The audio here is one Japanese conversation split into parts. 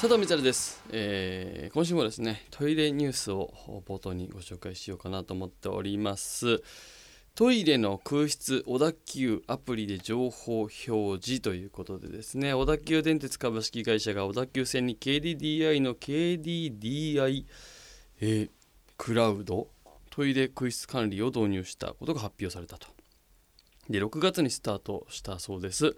佐藤光です、えー、今週もですねトイレニュースを冒頭にご紹介しようかなと思っております。トイレの空室小田急アプリで情報表示ということでですね小田急電鉄株式会社が小田急線に KDDI の KDDI、えー、クラウドトイレ空室管理を導入したことが発表されたと。で6月にスタートしたそうです。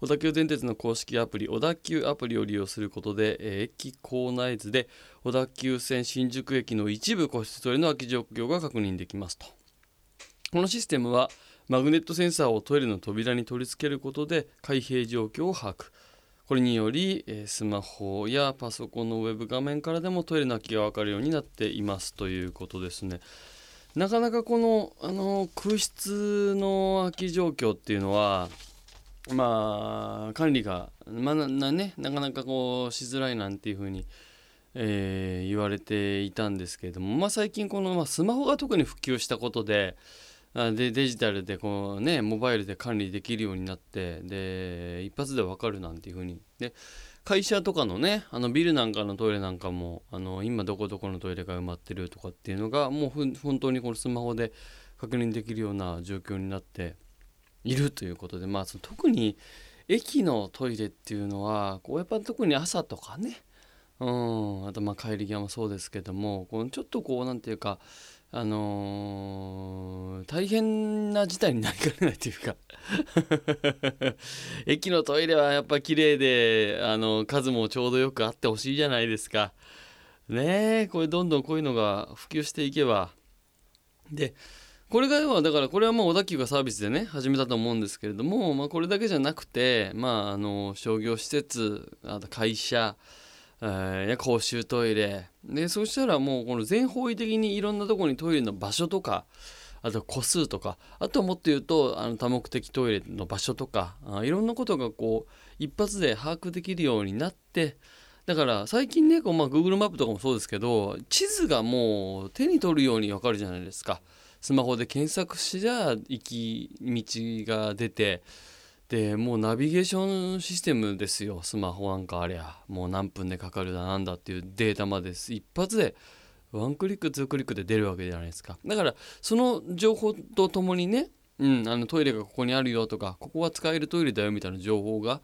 小田急電鉄の公式アプリ小田急アプリを利用することで、え、駅構内図で小田急線新宿駅の一部個室トイレの空き状況が確認できますと。このシステムはマグネットセンサーをトイレの扉に取り付けることで開閉状況を把握。これにより、え、スマホやパソコンのウェブ画面からでもトイレの空きが分かるようになっていますということですね。なかなかこのあの空室の空き状況っていうのはまあ管理が、まあなね、なかなかこうしづらいなんていうふうに、えー、言われていたんですけれども、まあ、最近この、まあ、スマホが特に普及したことででデジタルでこう、ね、モバイルで管理できるようになってで一発で分かるなんていうふうに。で会社とかのねあのビルなんかのトイレなんかもあの今どこどこのトイレが埋まってるとかっていうのがもう本当にこのスマホで確認できるような状況になっているということで、まあ、その特に駅のトイレっていうのはこうやっぱ特に朝とかね、うん、あとまあ帰り際もそうですけどもこのちょっとこう何て言うかあのー、大変な事態になりかねないというか。駅のトイレはやっぱ綺麗であの数もちょうどよくあってほしいじゃないですか。ねえこれどんどんこういうのが普及していけば。でこれが要はだからこれはもう小田急がサービスでね始めたと思うんですけれども、まあ、これだけじゃなくて、まあ、あの商業施設あと会社、えー、公衆トイレでそしたらもうこの全方位的にいろんなところにトイレの場所とかあと個数とかあとはもっと言うとあの多目的トイレの場所とかいろんなことがこう一発で把握できるようになってだから最近ねこう、まあ、Google マップとかもそうですけど地図がもう手に取るようにわかるじゃないですか。スマホで検索しじゃ行き道が出てでもうナビゲーションシステムですよ。スマホなんかありゃ。もう何分でかかるだなんだっていうデータまで一発でワンクリックツークリックで出るわけじゃないですか。だからその情報とともにね、うん、あのトイレがここにあるよとかここは使えるトイレだよみたいな情報が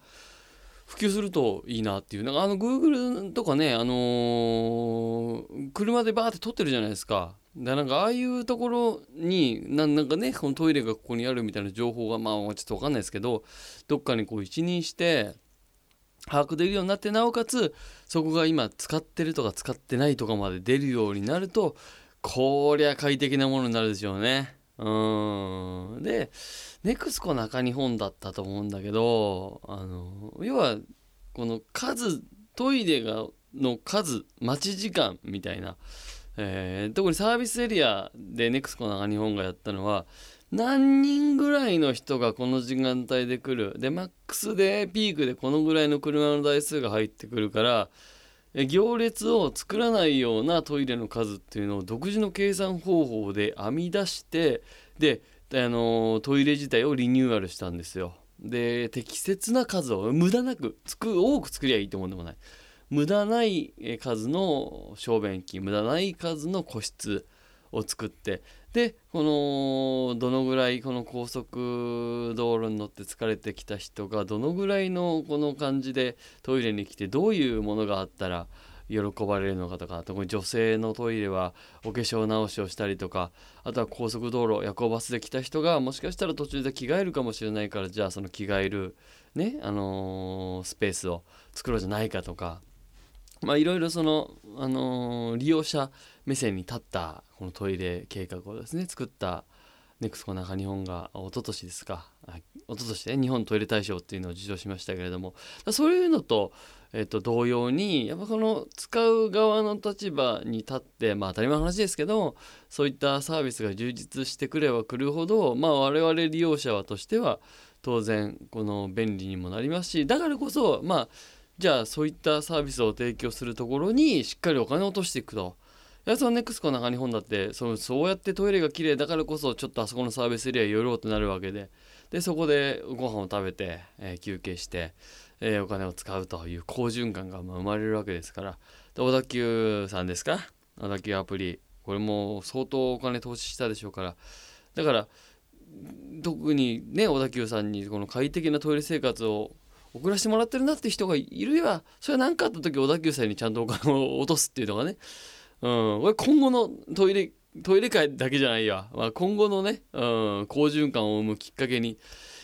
普及するといいなっていう。なんかあの Google とかねあのー、車でバーって撮ってるじゃないですか。だなんかああいうところになんかねこのトイレがここにあるみたいな情報がまあちょっと分かんないですけどどっかにこう一任して把握できるようになってなおかつそこが今使ってるとか使ってないとかまで出るようになるとこりゃ快適なものになるでしょうね。うんでネクスコ中日本だったと思うんだけどあの要はこの数トイレがの数待ち時間みたいなえー、特にサービスエリアで NEXCO 長日本がやったのは何人ぐらいの人がこの時間帯で来るでマックスでピークでこのぐらいの車の台数が入ってくるから行列を作らないようなトイレの数っていうのを独自の計算方法で編み出してであのトイレ自体をリニューアルしたんですよ。で適切な数を無駄なくつく多く作りゃいいと思うんでもない。無駄ない数の小便器無駄ない数の個室を作ってでこのどのぐらいこの高速道路に乗って疲れてきた人がどのぐらいのこの感じでトイレに来てどういうものがあったら喜ばれるのかとか特に女性のトイレはお化粧直しをしたりとかあとは高速道路夜行バスで来た人がもしかしたら途中で着替えるかもしれないからじゃあその着替えるねあのー、スペースを作ろうじゃないかとかまあいろいろその、あのー、利用者目線に立ったこのトイレ計画をですね作ったネクスコ中日本が一昨年ですか。一昨年ね日本トイレ大賞っていうのを受賞しましたけれども。そういうのと,、えー、と同様にやっぱこの使う側の立場に立ってまあ当たり前の話ですけどそういったサービスが充実してくればくるほどまあ我々利用者はとしては当然この便利にもなりますしだからこそまあじゃあそういったサービスを提供するところにしっかりお金を落としていくと。やそのネクスコ中日本だってそのそうやってトイレが綺麗だからこそちょっとあそこのサービスエリア寄ろうとなるわけで。でそこでご飯を食べて、えー、休憩してえーお金を使うという好循環が生まれるわけですから。で小田急さんですか？小田急アプリ。これも相当お金投資したでしょうから。だから特にね小田急さんにこの快適なトイレ生活を送らせてもらってるなって人がいるやばそれは何かあった時小田急さんにちゃんとお金を落とすっていうのがね、うん、これ今後のトイレトイレ界だけじゃないや、まあ、今後のね、うん、好循環を生むきっかけに。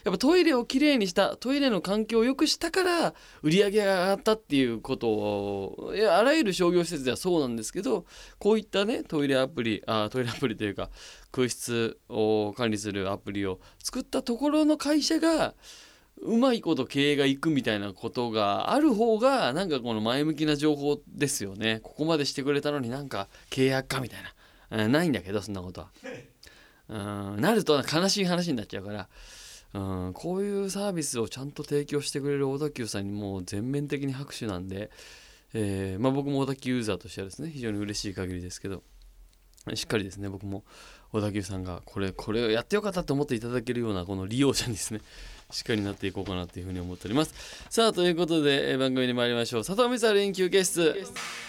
やっぱトイレをきれいにしたトイレの環境を良くしたから売り上げが上がったっていうことをいやあらゆる商業施設ではそうなんですけどこういったねトイレアプリあトイレアプリというか空室を管理するアプリを作ったところの会社がうまいこと経営がいくみたいなことがある方がなんかこの前向きな情報ですよね。ここまでしてくれたのになんか契約かみたいな、うんないんだけどそんなことは。うんなると悲しい話になっちゃうから、うん、こういうサービスをちゃんと提供してくれる小田急さんにもう全面的に拍手なんで、えーまあ、僕も小田急ユーザーとしてはですね非常に嬉しい限りですけどしっかりですね僕も小田急さんがこれこれをやってよかったと思っていただけるようなこの利用者にですねしっかりなっていこうかなというふうに思っております。さあということで、えー番組に参りましょう。佐藤美沙連休休室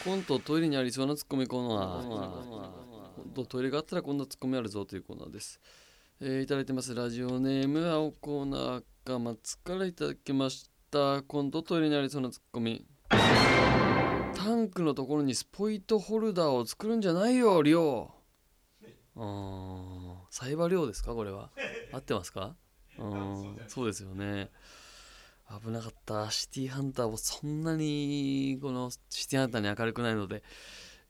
コントトイレにありそうなツッコミコーナー。コントイレがあったらこんなツッコミあるぞというコーナーです。えーいただいてます。ラジオネーム青コーナー赤松からいただきました。今度トイレにありそうなツッコミ。タンクのところにスポイトホルダーを作るんじゃないよ量あーサイバー量ですかこれは。合ってますか？うん。そうですよね。危なかった。シティハンターもそんなにこのシティハンターに明るくないので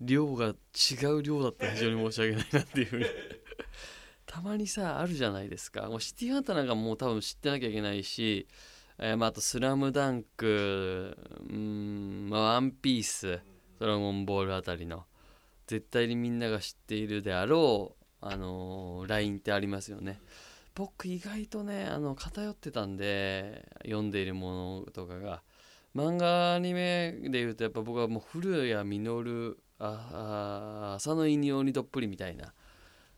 量が違う量だったら非常に申し訳ないなっていうふうに。たまにさあるじゃないですか。もうシティハンターなんかもう多分知ってなきゃいけないし、えーまあ、あと「スラムダンクうん、まあ、ワンピースドラゴンボールあたりの絶対にみんなが知っているであろう、あのー、LINE ってありますよね。僕意外とねあの偏ってたんで読んでいるものとかが漫画アニメでいうとやっぱ僕はもう古谷実ああ浅野稲鬼どっぷりみたいな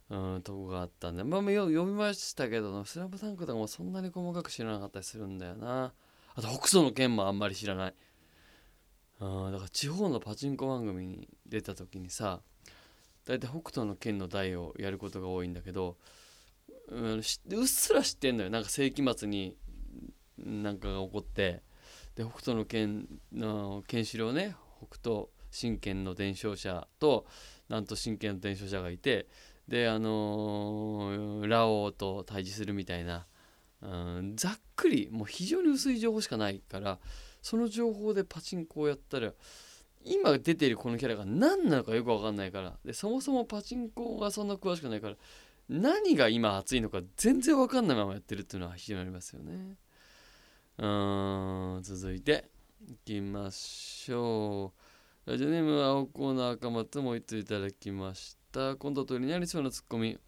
うん、とこがあったんで、まあ、よ読みましたけど、スラムダンクとかもそんなに細かく知らなかったりするんだよな。あと、北斗の拳もあんまり知らない。うん、だから地方のパチンコ番組に出た時にさ、大体北斗の拳の台をやることが多いんだけど、うん、うっすら知ってんのよ。なんか世紀末になんかが起こって、で、北斗の拳のケンシロウね、北斗神拳の伝承者と、なんと神拳の伝承者がいて、であのーラオウと対峙するみたいな、うん、ざっくりもう非常に薄い情報しかないからその情報でパチンコをやったら今出ているこのキャラが何なのかよく分かんないから。でそもそもパチンコがそんな詳しくないから何が今熱いのか全然分かんないままやってるっていうのは非常にありますよね。うん続いていきましょう。ラジオネームは青コーナー赤松もう一ついただきました。今度トイレにありそうなツッコミ。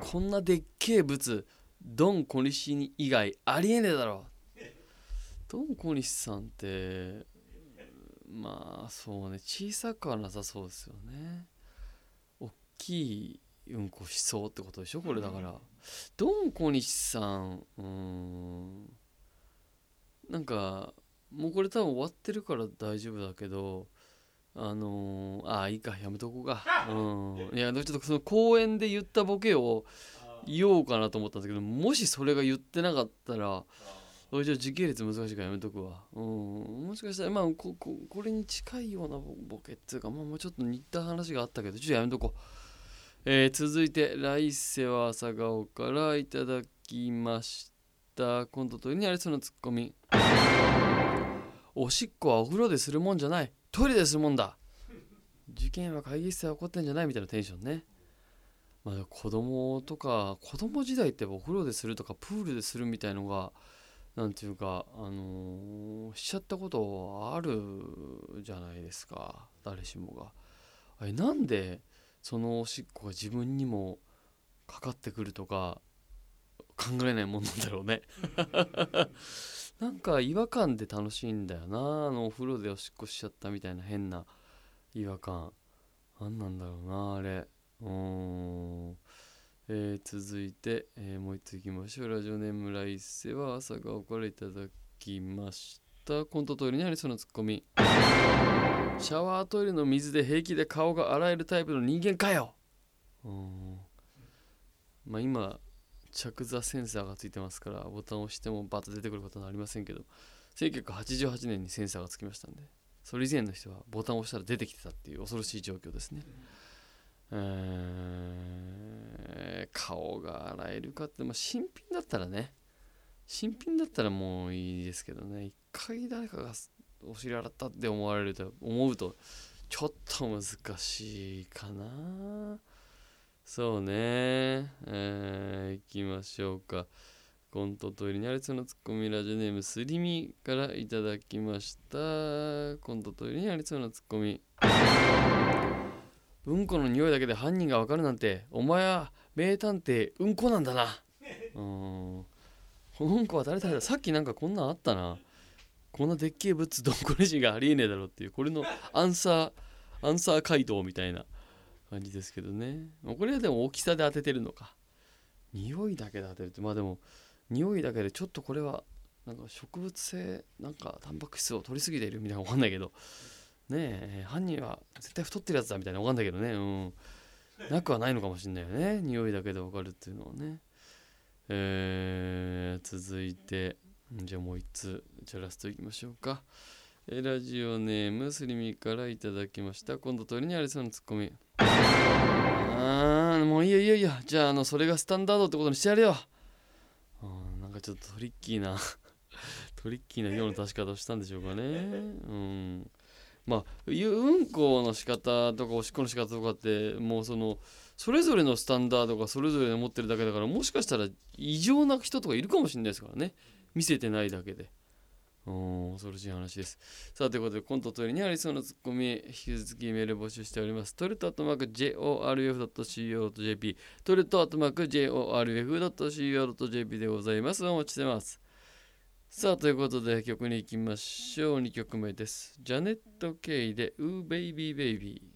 こんなでっけえ物、ドン小西に以外ありえねえだろ。ドン小西さんって、まあそうね、小さくはなさそうですよね。大きいうんこしそうってことでしょ、これだから。ドン小西さん、うーん、なんか、もうこれ多分終わってるから大丈夫だけどあのー、ああいいかやめとこうか。うん。いやちょっとその公園で言ったボケを言おうかなと思ったんだけどもしそれが言ってなかったらおいじゃあ時系列難しいからやめとくわ。うん。もしかしたらまあこここれに近いようなボボケっていうかまあもうちょっと似た話があったけどちょっとやめとこうえー続いて来世は朝顔からいただきました。今度トイレにありそうなツッコミ。おしっこはお風呂でするもんじゃない。トイレでするもんだ。受験は会議室で起こってんじゃないみたいなテンションね。まあ子供とか子供時代ってお風呂でするとかプールでするみたいのがなんていうかあのーしちゃったことあるじゃないですか。誰しもが。あれなんでそのおしっこが自分にもかかってくるとか考えないもんなんだろうね。なんか違和感で楽しいんだよなあのお風呂でおしっこしちゃったみたいな変な違和感。何なんだろうなあれ。うーん。えー続いて、えーもう一ついきましょう。ラジオネーム来世は朝顔からいただきました。コントトイレにありそうなツッコミシャワートイレの水で平気で顔が洗えるタイプの人間かよ。うん。まあ今着座センサーがついてますからボタンを押してもバッと出てくることはありませんけど1988年にセンサーがつきましたんでそれ以前の人はボタンを押したら出てきてたっていう恐ろしい状況ですね、えー、顔が洗えるかって、まあ、新品だったらね。新品だったらもういいですけどね。一回誰かがお尻洗ったって思われると思うとちょっと難しいかな。そうね。えー、いきましょうか。コントトイレにありそうなツッコミラジオネームすりみからいただきました。コントトイレにありそうなツッコミ。うんこの匂いだけで犯人がわかるなんてお前は名探偵うんこなんだな。うん。このうんこは誰だ？さっきなんかこんなんあったな。こんなでっけえ物どんこレジがありえねえだろっていうこれのアンサーアンサー回答みたいな感じですけどね。これはでも大きさで当ててるのか。匂いだけで当てるって。まあでも匂いだけでちょっとこれはなんか植物性なんかタンパク質を取りすぎているみたいなわかんないけど。ねえ犯人は絶対太ってるやつだみたいなわかんないけどね。うん。なくはないのかもしんないよね。匂いだけでわかるっていうのはね。えー、続いて。じゃあもう一つじゃあラストいきましょうか。えラジオネームすりみからいただきました。今度通りにありそうなツッコミ。あーもういいよいいよいいよ。じゃああのそれがスタンダードってことにしてやるよ。なんかちょっとトリッキーな トリッキーな用の足し方をしたんでしょうかね。うん。まあうんこの仕方とかおしっこの仕方とかってもうそのそれぞれのスタンダードがそれぞれ持ってるだけだからもしかしたら異常な人とかいるかもしれないですからね。見せてないだけで恐ろしい話です。さあということでコントトイレにありそうなツッコミ引き続きメール募集しております。トイレットアットマーク JORF.CO.JP トレットアットマーク JORF.CO.JP でございます。お待ちしてます。さあということで曲に行きましょう。2曲目です。ジャネット・ケイでウーベイビーベイビー。